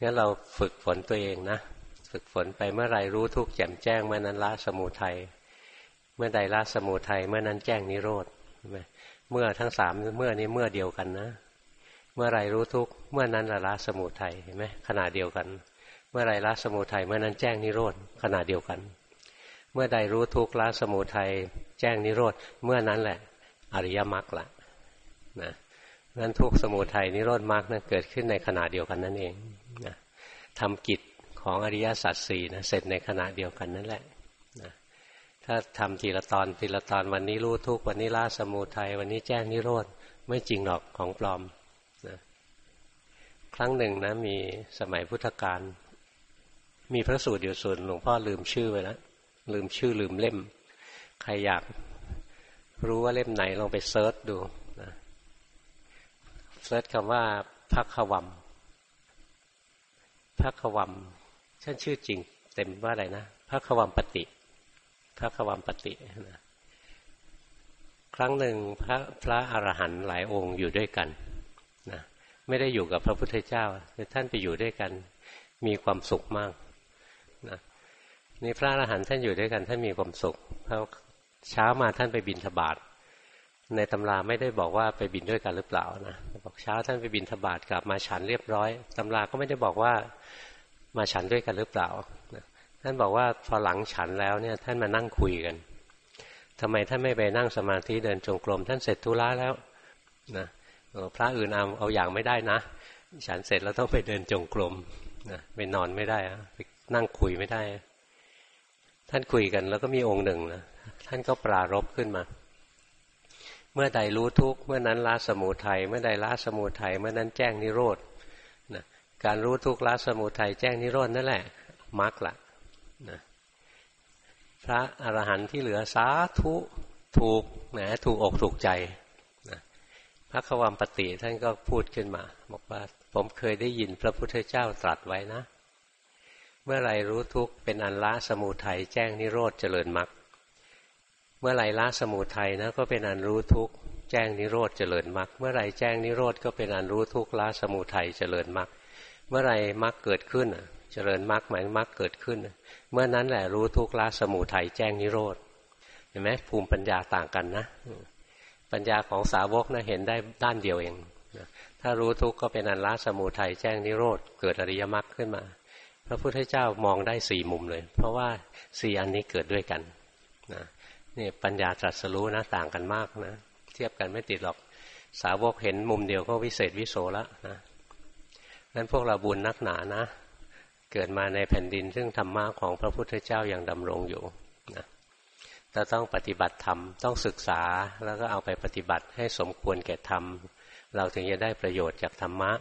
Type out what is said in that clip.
งั้นเราฝึกฝนตัวเองนะ ฝึกฝนไปเมื่อไรรู้ทุกข์แจ่มแจ้งเมื่อนั้นละสมุทัยเมื่อใดละสมุทัยเมื่อนั้นแจ้งนิโรธเมื่อทั้งสามเมื่อนี้เมื่อเดียวกันนะ เมื่อไรรู้ทุกข์เมื่อนั้นละละสมุทัยเห็นไหมขณะเดียวกัน เมื่อไรละสมุทัยเมื่อนั้นแจ้งนิโรธขณะเดียวกัน เมื่อใดรู้ทุกข์ละสมุทัยแจ้งนิโรธเมื่อนั้นแหละ อริยมรรคละนะ นั้นทุกสมุทัยนิโรธมรรคนะเกิดขึ้นในขณะเดียวกันนั่นเองนะทำกิจของอริยสัจสี่นะเสร็จในขณะเดียวกันนั่นแหละนะถ้าทำทีละตอนทีละตอนวันนี้รู้ทุกวันนี้ละสมุทัยวันนี้แจ้งนิโรธไม่จริงหรอกของปลอมนะครั้งหนึ่งนะมีสมัยพุทธกาลมีพระสูตรอยู่ส่วนหลวงพ่อลืมชื่อไปแล้วลืมชื่อลืมเล่ม ใครอยากรู้ว่าเล่มไหนลองไป search ดู search คำว่าพักขวัมพักขวัมท่านชื่อจริง เต็มว่าอะไรนะพักขวัมปฏิพักขวัมปฏินะครั้งหนึ่งพระพระอรหันต์หลายองค์อยู่ด้วยกันนะไม่ได้อยู่กับพระพุทธเจ้าแต่ท่านไปอยู่ด้วยกัน มีความสุขมากนะนี่พระอรหันต์ท่านอยู่ด้วยกันท่านมีความสุขเพราะเช้ามาท่านไปบินทบาทในตำราไม่ได้บอกว่าไปบินด้วยกันหรือเปล่านะ บอกเช้าท่านไปบินทบาทกลับมาฉันเรียบร้อยตำราก็ไม่ได้บอกว่ามาฉันด้วยกันหรือเปล่าท่านบอกว่าพอหลังฉันแล้วเนี่ยท่านมานั่งคุยกันทำไมท่านไม่ไปนั่งสมาธิเดินจงกรมท่านเสร็จธุระแล้วนะพระอื่นเอาเอาอย่างไม่ได้นะฉันเสร็จแล้วต้องไปเดินจงกรมนะไปนอนไม่ได้ไปนั่งคุยไม่ได้ ท่านคุยกันแล้วก็มีองค์หนึ่งนะท่านก็ปรารบขึ้นมา เมื่อใดรู้ทุกเมื่อนั้นละสมุทัยเมื่อใดละสมุทัยเมื่อนั้นแจ้งนิโรธนะการรู้ทุกละสมุทัยแจ้งนิโรธนั่นแหละมรรคละนะพระอรหันต์ที่เหลือสาธุถูกนะถูกอกถูกใจนะพระควมปฏิท่านก็พูดขึ้นมา บอกว่าผมเคยได้ยินพระพุทธเจ้าตรัสไว้นะ เมื่อไรรู้ทุกเป็นอันละสมุทัยแจ้งนิโรธเจริญมรรค เมื่อไรละสมุทัยนะก็เป็นอันรู้ทุกแจ้งนิโรธเจริญมรรคเมื่อไรแจ้งนิโรธก็เป็นอันรู้ทุกละสมุทัยเจริญมรรคเมื่อไรมรรคเกิดขึ้นเจริญมรรคหมายมรรคเกิดขึ้น เมื่อนั้นแหละรู้ทุกละสมุทัยแจ้งนิโรธเห็นไหมภูมิปัญญาต่างกันนะ ปัญญาของสาวกนะเห็นได้ด้านเดียวเองถ้ารู้ทุกข์ก็เป็นอันละสมุทัยแจ้งนิโรธเกิดอริยมรรคขึ้นมา พระพุทธเจ้ามองได้สี่มุมเลย เพราะว่าสี่อันนี้เกิดด้วยกันนะ นี่ปัญญาตรัสรู้นะต่างกันมากนะเทียบกันไม่ติดหรอกสาวกเห็นมุมเดียวก็วิเศษวิโสแล้วนะนั้นพวกเราบุญนักหนานะ เกิดมาในแผ่นดินซึ่งธรรมะของพระพุทธเจ้ายัางดำรงอยู่นะเราต้องปฏิบัติธรรมต้องศึกษาแล้วก็เอาไปปฏิบัติให้สมควรแก่ธรรม เราถึงจะได้ประโยชน์จากธรรมะ